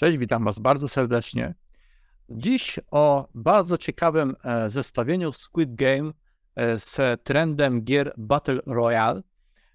Cześć, witam Was bardzo serdecznie. Dziś o bardzo ciekawym e, zestawieniu Squid Game e, z trendem gier Battle Royale.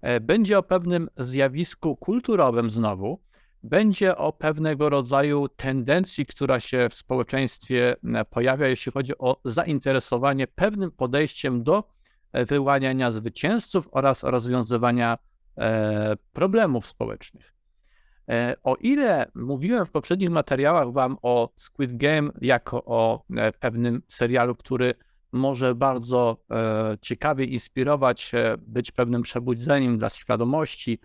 E, będzie o pewnym zjawisku kulturowym znowu. Będzie o pewnego rodzaju tendencji, która się w społeczeństwie pojawia, jeśli chodzi o zainteresowanie pewnym podejściem do wyłaniania zwycięzców oraz rozwiązywania problemów społecznych. E, o ile mówiłem w poprzednich materiałach Wam o Squid Game jako o e, pewnym serialu, który może bardzo e, ciekawie inspirować, być pewnym przebudzeniem dla świadomości,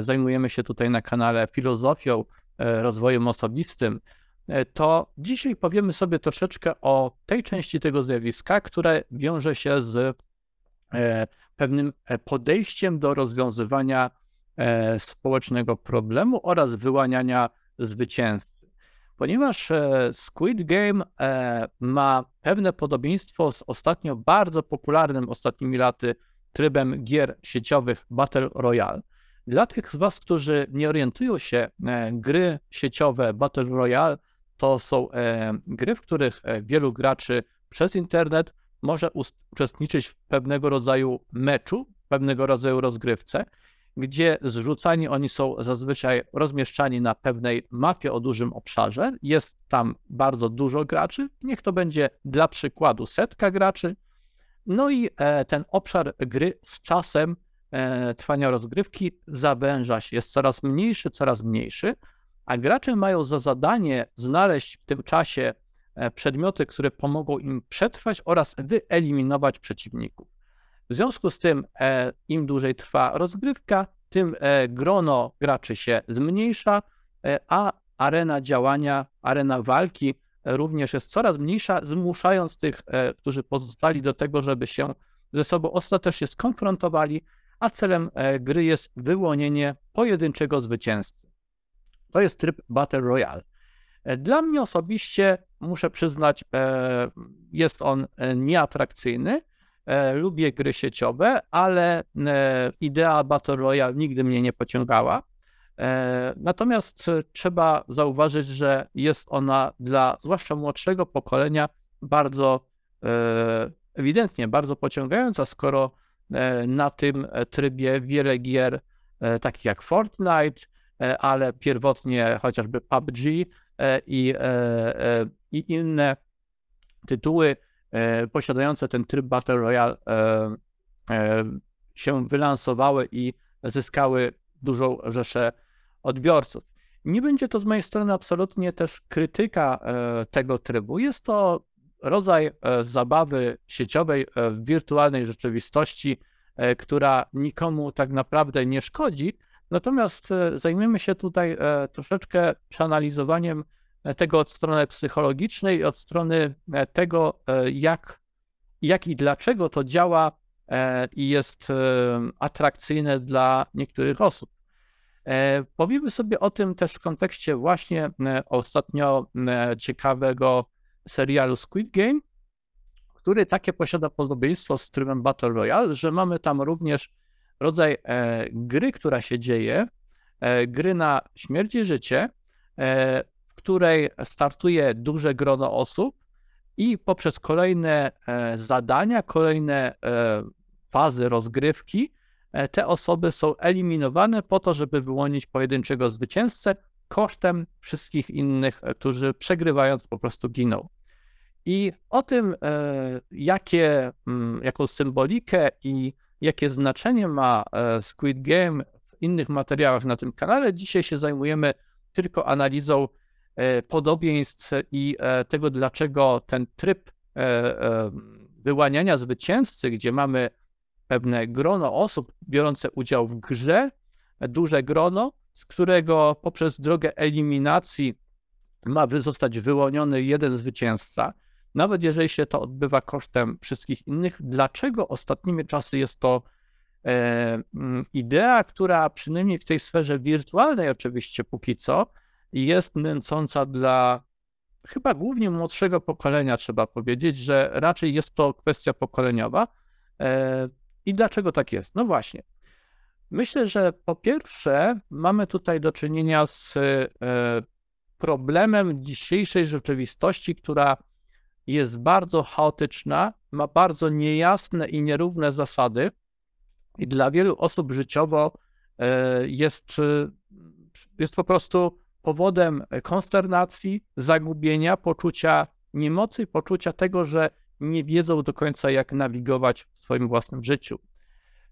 zajmujemy się tutaj na kanale filozofią, rozwojem osobistym, to dzisiaj powiemy sobie troszeczkę o tej części tego zjawiska, które wiąże się z pewnym podejściem do rozwiązywania społecznego problemu oraz wyłaniania zwycięzcy. Ponieważ e, Squid Game e, ma pewne podobieństwo z ostatnio bardzo popularnym ostatnimi laty trybem gier sieciowych Battle Royale. Dla tych z Was, którzy nie orientują się, gry sieciowe Battle Royale to są gry, w których wielu graczy przez internet może uczestniczyć w pewnego rodzaju meczu, pewnego rodzaju rozgrywce gdzie zrzucani oni są zazwyczaj rozmieszczani na pewnej mapie o dużym obszarze. Jest tam bardzo dużo graczy, niech to będzie dla przykładu setka graczy. No i e, ten obszar gry z czasem e, trwania rozgrywki zawęża się, jest coraz mniejszy, coraz mniejszy, a gracze mają za zadanie znaleźć w tym czasie e, przedmioty, które pomogą im przetrwać oraz wyeliminować przeciwników. W związku z tym, e, im dłużej trwa rozgrywka, tym e, grono graczy się zmniejsza, e, a arena działania, arena walki również jest coraz mniejsza, zmuszając tych, którzy pozostali do tego, żeby się ze sobą ostatecznie skonfrontowali, a celem gry jest wyłonienie pojedynczego zwycięzcy. To jest tryb Battle Royale. Dla mnie osobiście, muszę przyznać, jest on nieatrakcyjny, lubię gry sieciowe, ale e, idea Battle Royale nigdy mnie nie pociągała. E, natomiast trzeba zauważyć, że jest ona dla zwłaszcza młodszego pokolenia bardzo ewidentnie bardzo pociągająca, skoro na tym trybie wiele gier takich jak Fortnite, ale pierwotnie chociażby PUBG i, i inne tytuły E, posiadające ten tryb Battle Royale e, e, się wylansowały i zyskały dużą rzeszę odbiorców. Nie będzie to z mojej strony absolutnie też krytyka tego trybu. Jest to rodzaj zabawy sieciowej w wirtualnej rzeczywistości, która nikomu tak naprawdę nie szkodzi. Natomiast zajmiemy się tutaj troszeczkę przeanalizowaniem tego od strony psychologicznej od strony e, tego, e, jak, jak i dlaczego to działa e, i jest atrakcyjne dla niektórych osób. Powiemy sobie o tym też w kontekście właśnie ostatnio ciekawego serialu Squid Game, który takie posiada podobieństwo z trybem Battle Royale, że mamy tam również rodzaj gry, która się dzieje, gry na śmierć i życie, której startuje duże grono osób i poprzez kolejne e, zadania, kolejne e, fazy rozgrywki, e, te osoby są eliminowane po to, żeby wyłonić pojedynczego zwycięzcę kosztem wszystkich innych, którzy przegrywając po prostu giną. I o tym, jakie, mm, jaką symbolikę i jakie znaczenie ma Squid Game w innych materiałach na tym kanale, dzisiaj się zajmujemy tylko analizą podobieństw i e, tego, dlaczego ten tryb e, wyłaniania zwycięzcy, gdzie mamy pewne grono osób biorące udział w grze, duże grono, z którego poprzez drogę eliminacji ma zostać wyłoniony jeden zwycięzca, nawet jeżeli się to odbywa kosztem wszystkich innych. Dlaczego ostatnimi czasy jest to e, idea, która przynajmniej w tej sferze wirtualnej, oczywiście póki co, jest nęcąca dla chyba głównie młodszego pokolenia, trzeba powiedzieć, że raczej jest to kwestia pokoleniowa. E, I dlaczego tak jest? No właśnie. Myślę, że po pierwsze mamy tutaj do czynienia z e, problemem dzisiejszej rzeczywistości, która jest bardzo chaotyczna, ma bardzo niejasne i nierówne zasady i dla wielu osób życiowo e, jest, jest po prostu powodem konsternacji, zagubienia, poczucia niemocy poczucia tego, że nie wiedzą do końca, jak nawigować w swoim własnym życiu.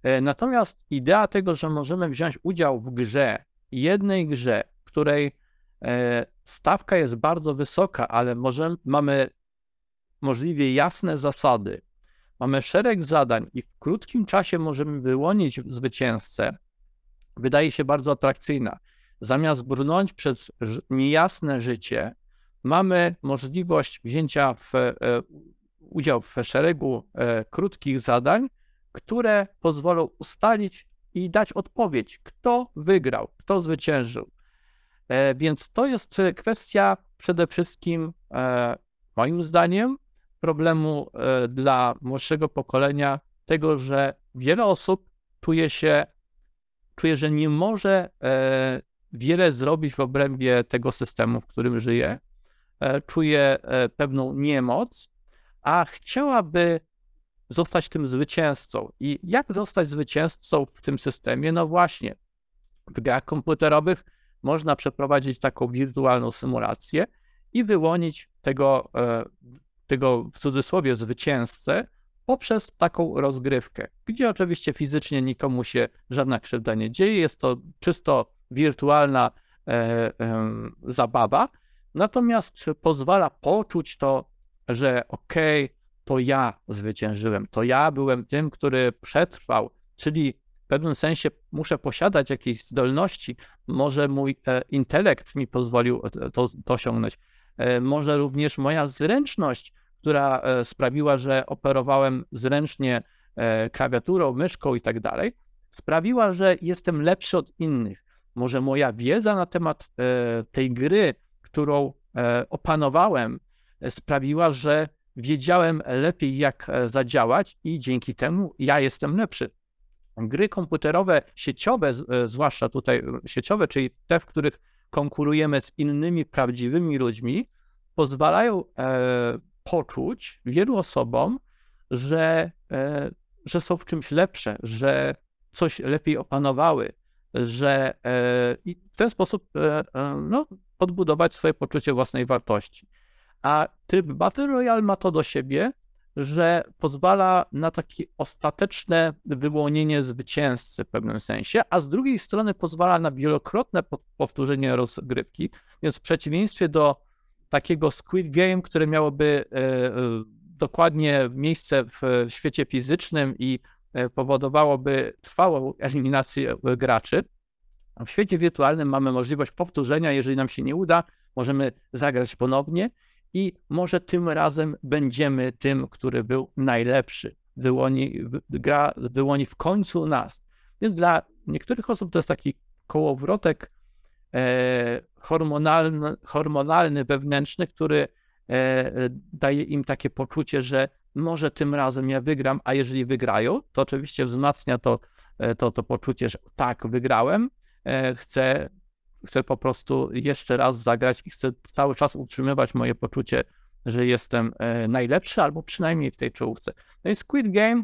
E, natomiast idea tego, że możemy wziąć udział w grze, jednej grze, której stawka jest bardzo wysoka, ale możemy, mamy możliwie jasne zasady, mamy szereg zadań i w krótkim czasie możemy wyłonić zwycięzcę, wydaje się bardzo atrakcyjna. Zamiast brnąć przez niejasne życie, mamy możliwość wzięcia w e, udział w szeregu e, krótkich zadań, które pozwolą ustalić i dać odpowiedź, kto wygrał, kto zwyciężył. E, więc to jest kwestia przede wszystkim, moim zdaniem, problemu dla młodszego pokolenia tego, że wiele osób czuje się, czuje, że nie może wiele zrobić w obrębie tego systemu, w którym żyje, e, czuje pewną niemoc, a chciałaby zostać tym zwycięzcą. I jak zostać zwycięzcą w tym systemie? No właśnie, w grach komputerowych można przeprowadzić taką wirtualną symulację i wyłonić tego tego w cudzysłowie zwycięzcę poprzez taką rozgrywkę, gdzie oczywiście fizycznie nikomu się żadna krzywda nie dzieje, jest to czysto wirtualna e, e, zabawa, natomiast pozwala poczuć to, że okej, okay, to ja zwyciężyłem, to ja byłem tym, który przetrwał, czyli w pewnym sensie muszę posiadać jakieś zdolności, może mój e, intelekt mi pozwolił to, to osiągnąć, e, może również moja zręczność która e, sprawiła, że operowałem zręcznie e, klawiaturą, myszką i tak dalej, sprawiła, że jestem lepszy od innych. Może moja wiedza na temat e, tej gry, którą opanowałem, sprawiła, że wiedziałem lepiej, jak zadziałać, i dzięki temu ja jestem lepszy. Gry komputerowe, sieciowe, zwłaszcza tutaj sieciowe, czyli te, w których konkurujemy z innymi prawdziwymi ludźmi, pozwalają poczuć wielu osobom, że, e, że są w czymś lepsze, że coś lepiej opanowały, że e, i w ten sposób e, no, podbudować swoje poczucie własnej wartości. A tryb Battle Royale ma to do siebie, że pozwala na takie ostateczne wyłonienie zwycięzcy w pewnym sensie, a z drugiej strony pozwala na wielokrotne powtórzenie rozgrywki, więc w przeciwieństwie do takiego Squid Game, które miałoby e, e, dokładnie miejsce w świecie fizycznym i e, powodowałoby trwałą eliminację graczy. W świecie wirtualnym mamy możliwość powtórzenia, jeżeli nam się nie uda, możemy zagrać ponownie i może tym razem będziemy tym, który był najlepszy. Wyłoni, gra wyłoni w końcu nas. Więc dla niektórych osób to jest taki kołowrotek E, hormonalny, hormonalny wewnętrzny, który e, daje im takie poczucie, że może tym razem ja wygram, a jeżeli wygrają, to oczywiście wzmacnia to, e, to, to poczucie, że tak, wygrałem, chcę, chcę po prostu jeszcze raz zagrać i chcę cały czas utrzymywać moje poczucie, że jestem najlepszy, albo przynajmniej w tej czołówce. No i Squid Game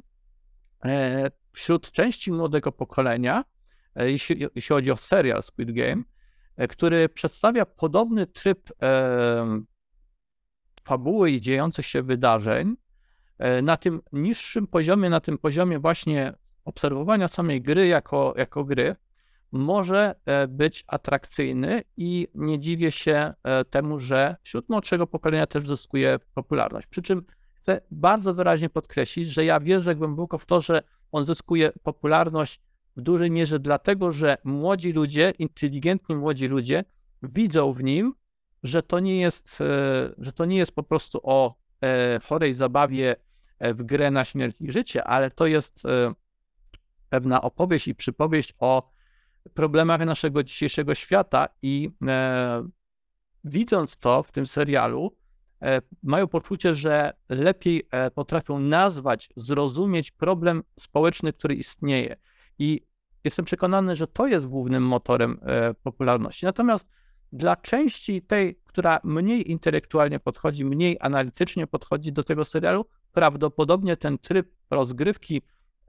wśród części młodego pokolenia, jeśli, jeśli chodzi o serial Squid Game, E, który przedstawia podobny tryb e, fabuły i dziejących się wydarzeń e, na tym niższym poziomie, na tym poziomie właśnie obserwowania samej gry jako, jako gry, może być atrakcyjny i nie dziwię się temu, że wśród młodszego pokolenia też zyskuje popularność. Przy czym chcę bardzo wyraźnie podkreślić, że ja wierzę głęboko w to, że on zyskuje popularność w dużej mierze dlatego, że młodzi ludzie, inteligentni młodzi ludzie widzą w nim, że to nie jest, e, że to nie jest po prostu o e, chorej zabawie e, w grę na śmierć i życie, ale to jest pewna opowieść i przypowieść o problemach naszego dzisiejszego świata i widząc to w tym serialu, mają poczucie, że lepiej potrafią nazwać, zrozumieć problem społeczny, który istnieje. I Jestem przekonany, że to jest głównym motorem e, popularności. Natomiast dla części tej, która mniej intelektualnie podchodzi, mniej analitycznie podchodzi do tego serialu, prawdopodobnie ten tryb rozgrywki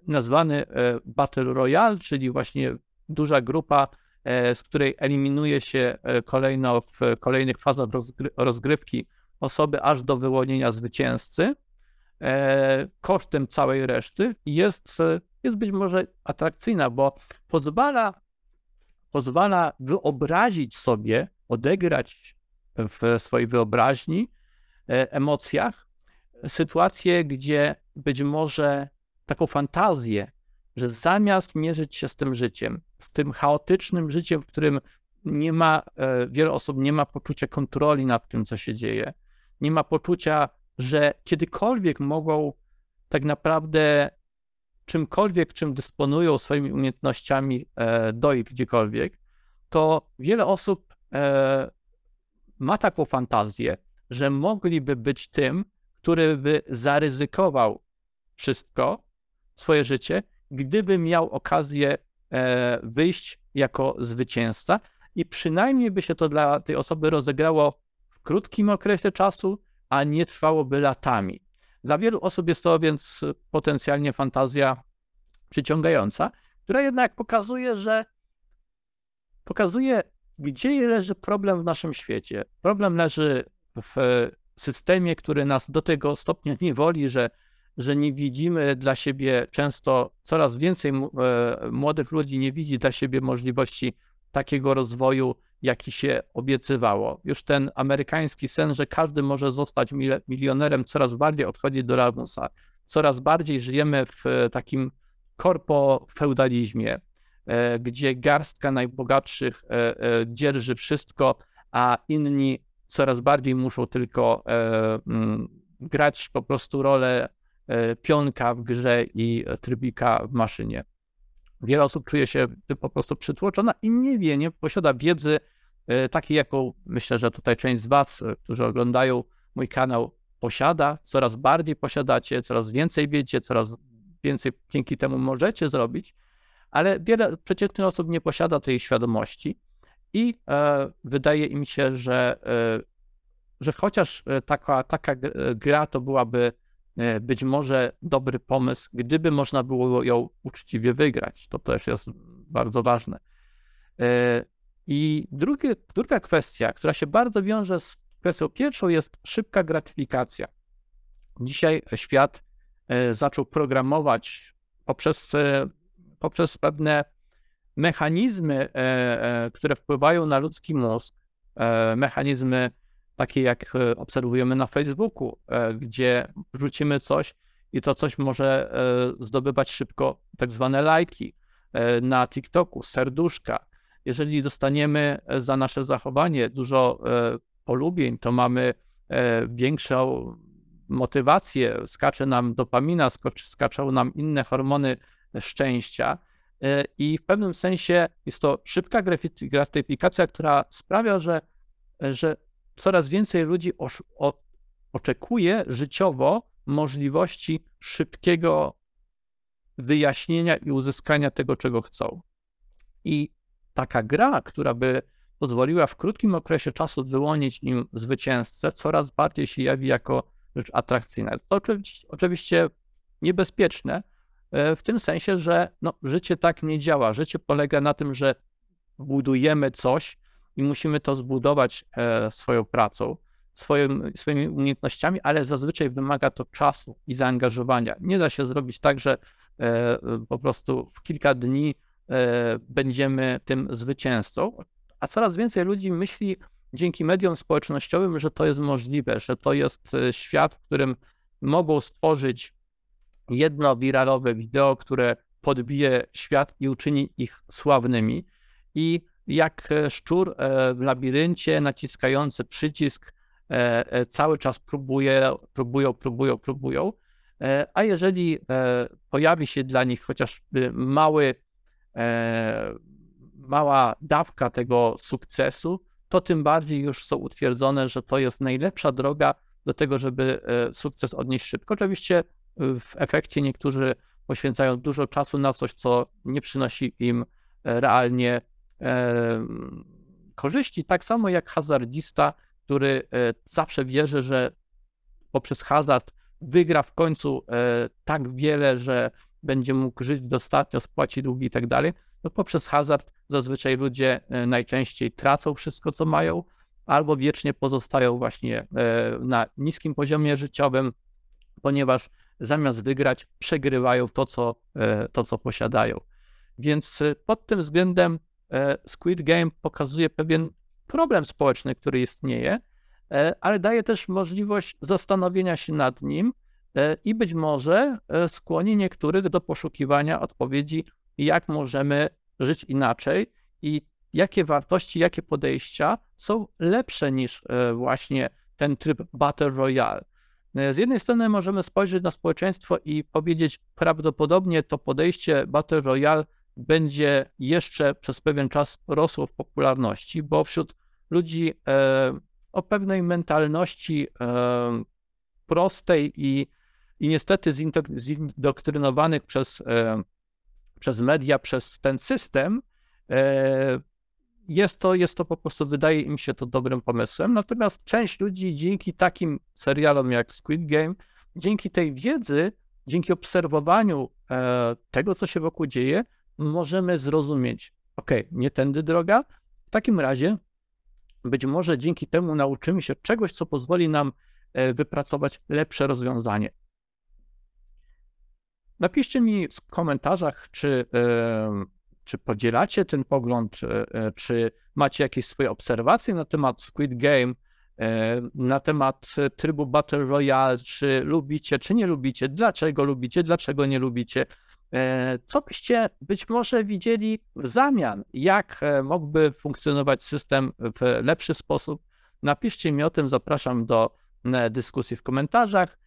nazwany e, Battle Royale, czyli właśnie duża grupa, e, z której eliminuje się e, kolejno w kolejnych fazach rozgrywki osoby aż do wyłonienia zwycięzcy. Kosztem całej reszty jest, jest być może atrakcyjna, bo pozwala, pozwala wyobrazić sobie, odegrać w swojej wyobraźni, emocjach sytuację, gdzie być może taką fantazję, że zamiast mierzyć się z tym życiem, z tym chaotycznym życiem, w którym nie ma, e, wiele osób nie ma poczucia kontroli nad tym, co się dzieje, nie ma poczucia, że kiedykolwiek mogą tak naprawdę czymkolwiek, czym dysponują swoimi umiejętnościami, e, dojść gdziekolwiek, to wiele osób e, ma taką fantazję, że mogliby być tym, który by zaryzykował wszystko, swoje życie, gdyby miał okazję e, wyjść jako zwycięzca i przynajmniej by się to dla tej osoby rozegrało w krótkim okresie czasu, a nie trwałoby latami. Dla wielu osób jest to więc potencjalnie fantazja przyciągająca, która jednak pokazuje, że pokazuje, gdzie leży problem w naszym świecie. Problem leży w systemie, który nas do tego stopnia niewoli, że że nie widzimy dla siebie często coraz więcej e, młodych ludzi nie widzi dla siebie możliwości takiego rozwoju, jaki się obiecywało. Już ten amerykański sen, że każdy może zostać milionerem, coraz bardziej odchodzi do lamusa. Coraz bardziej żyjemy w takim korpo-feudalizmie, e, gdzie garstka najbogatszych e, dzierży wszystko, a inni coraz bardziej muszą tylko grać po prostu rolę E, pionka w grze i trybika w maszynie. Wiele osób czuje się po prostu przytłoczona i nie wie, nie posiada wiedzy e, takiej, jaką myślę, że tutaj część z Was, e, którzy oglądają mój kanał, posiada. Coraz bardziej posiadacie, coraz więcej wiecie, coraz więcej dzięki temu możecie zrobić, ale wiele przeciętnych osób nie posiada tej świadomości i e, wydaje im się, że, e, że chociaż taka, taka gra to byłaby E, być może dobry pomysł, gdyby można było ją uczciwie wygrać. To też jest bardzo ważne. E, I drugie, druga kwestia, która się bardzo wiąże z kwestią pierwszą, jest szybka gratyfikacja. Dzisiaj świat e, zaczął programować poprzez, poprzez pewne mechanizmy, które wpływają na ludzki mózg, mechanizmy takie jak e, obserwujemy na Facebooku, e, gdzie wrzucimy coś i to coś może e, zdobywać szybko tak zwane lajki. Na TikToku serduszka. Jeżeli dostaniemy za nasze zachowanie dużo polubień, to mamy większą motywację, skacze nam dopamina, skaczą nam inne hormony szczęścia. I w pewnym sensie jest to szybka gratyfikacja, która sprawia, że, że coraz więcej ludzi oczekuje życiowo możliwości szybkiego wyjaśnienia i uzyskania tego, czego chcą. I taka gra, która by pozwoliła w krótkim okresie czasu wyłonić im zwycięzcę, coraz bardziej się jawi jako rzecz atrakcyjna. To oczywiście, oczywiście niebezpieczne, w tym sensie, że no, życie tak nie działa. Życie polega na tym, że budujemy coś, i musimy to zbudować e, swoją pracą, swoim, swoimi umiejętnościami, ale zazwyczaj wymaga to czasu i zaangażowania. Nie da się zrobić tak, że e, po prostu w kilka dni e, będziemy tym zwycięzcą, a coraz więcej ludzi myśli dzięki mediom społecznościowym, że to jest możliwe, że to jest świat, w którym mogą stworzyć jedno wiralowe wideo, które podbije świat i uczyni ich sławnymi. I jak e, szczur e, w labiryncie naciskający przycisk e, cały czas próbuje, próbują, próbują, próbują. A jeżeli pojawi się dla nich chociażby mały, mała dawka tego sukcesu, to tym bardziej już są utwierdzone, że to jest najlepsza droga do tego, żeby sukces odnieść szybko. Oczywiście w efekcie niektórzy poświęcają dużo czasu na coś, co nie przynosi im realnie korzyści, tak samo jak hazardzista, który e, zawsze wierzy, że poprzez hazard wygra w końcu e, tak wiele, że będzie mógł żyć dostatnio, spłaci długi i tak dalej, no poprzez hazard zazwyczaj ludzie e, najczęściej tracą wszystko, co mają, albo wiecznie pozostają właśnie e, na niskim poziomie życiowym, ponieważ zamiast wygrać, przegrywają to, co, e, to, co posiadają. Więc e, pod tym względem e, Squid Game pokazuje pewien problem społeczny, który istnieje, ale daje też możliwość zastanowienia się nad nim i być może skłoni niektórych do poszukiwania odpowiedzi, jak możemy żyć inaczej i jakie wartości, jakie podejścia są lepsze niż właśnie ten tryb Battle Royale. E, Z jednej strony możemy spojrzeć na społeczeństwo i powiedzieć, prawdopodobnie to podejście Battle Royale będzie jeszcze przez pewien czas rosło w popularności, bo wśród ludzi e, o pewnej mentalności e, prostej i, i niestety zindoktynowanych przez, e, przez media, przez ten system, e, jest to, jest to po prostu, wydaje im się to dobrym pomysłem. Natomiast część ludzi dzięki takim serialom jak Squid Game, dzięki tej wiedzy, dzięki obserwowaniu e, tego, co się wokół dzieje, możemy zrozumieć, ok, nie tędy droga. W takim razie być może dzięki temu nauczymy się czegoś, co pozwoli nam e, wypracować lepsze rozwiązanie. Napiszcie mi w komentarzach, czy, czy podzielacie ten pogląd, e, czy macie jakieś swoje obserwacje na temat Squid Game, e, na temat e, trybu Battle Royale, czy lubicie, czy nie lubicie, dlaczego lubicie, dlaczego nie lubicie. Co byście być może widzieli w zamian? Jak mógłby funkcjonować system w lepszy sposób? Napiszcie mi o tym, zapraszam do dyskusji w komentarzach.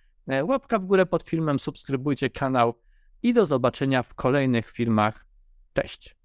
Łapka w górę pod filmem, subskrybujcie kanał i do zobaczenia w kolejnych filmach. Cześć!